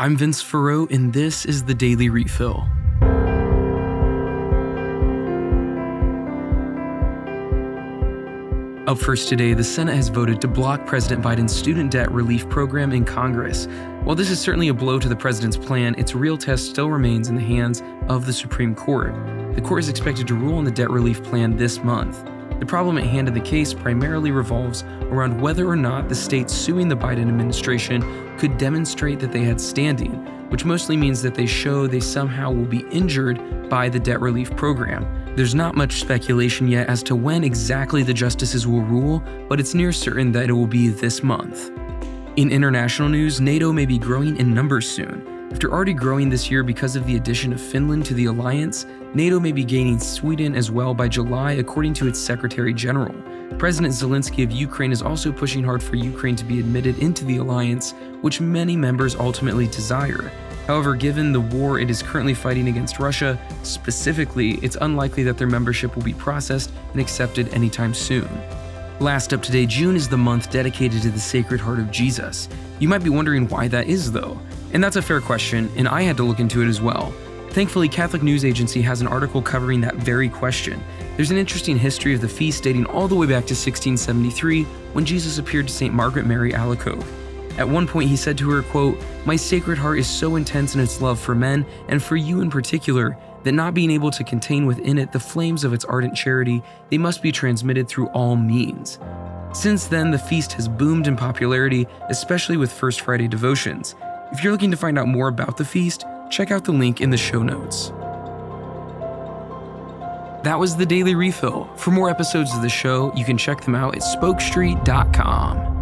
I'm Vince Farreau, and this is the Daily Refill. Up first today, the Senate has voted to block President Biden's student debt relief program in Congress. While this is certainly a blow to the president's plan, its real test still remains in the hands of the Supreme Court. The court is expected to rule on the debt relief plan this month. The problem at hand in the case primarily revolves around whether or not the states suing the Biden administration could demonstrate that they had standing, which mostly means that they show they somehow will be injured by the debt relief program. There's not much speculation yet as to when exactly the justices will rule, but it's near certain that it will be this month. In international news, NATO may be growing in numbers soon. After already growing this year because of the addition of Finland to the alliance, NATO may be gaining Sweden as well by July, according to its Secretary General. President Zelensky of Ukraine is also pushing hard for Ukraine to be admitted into the alliance, which many members ultimately desire. However, given the war it is currently fighting against Russia, specifically, it's unlikely that their membership will be processed and accepted anytime soon. Last up today, June is the month dedicated to the Sacred Heart of Jesus. You might be wondering why that is, though. And that's a fair question, and I had to look into it as well. Thankfully, Catholic News Agency has an article covering that very question. There's an interesting history of the feast dating all the way back to 1673 when Jesus appeared to St. Margaret Mary Alacoque. At one point, he said to her, quote, My sacred heart is so intense in its love for men, and for you in particular, that not being able to contain within it the flames of its ardent charity, they must be transmitted through all means. Since then, the feast has boomed in popularity, especially with First Friday devotions. If you're looking to find out more about the feast, check out the link in the show notes. That was the Daily Refill. For more episodes of the show, you can check them out at spokestreet.com.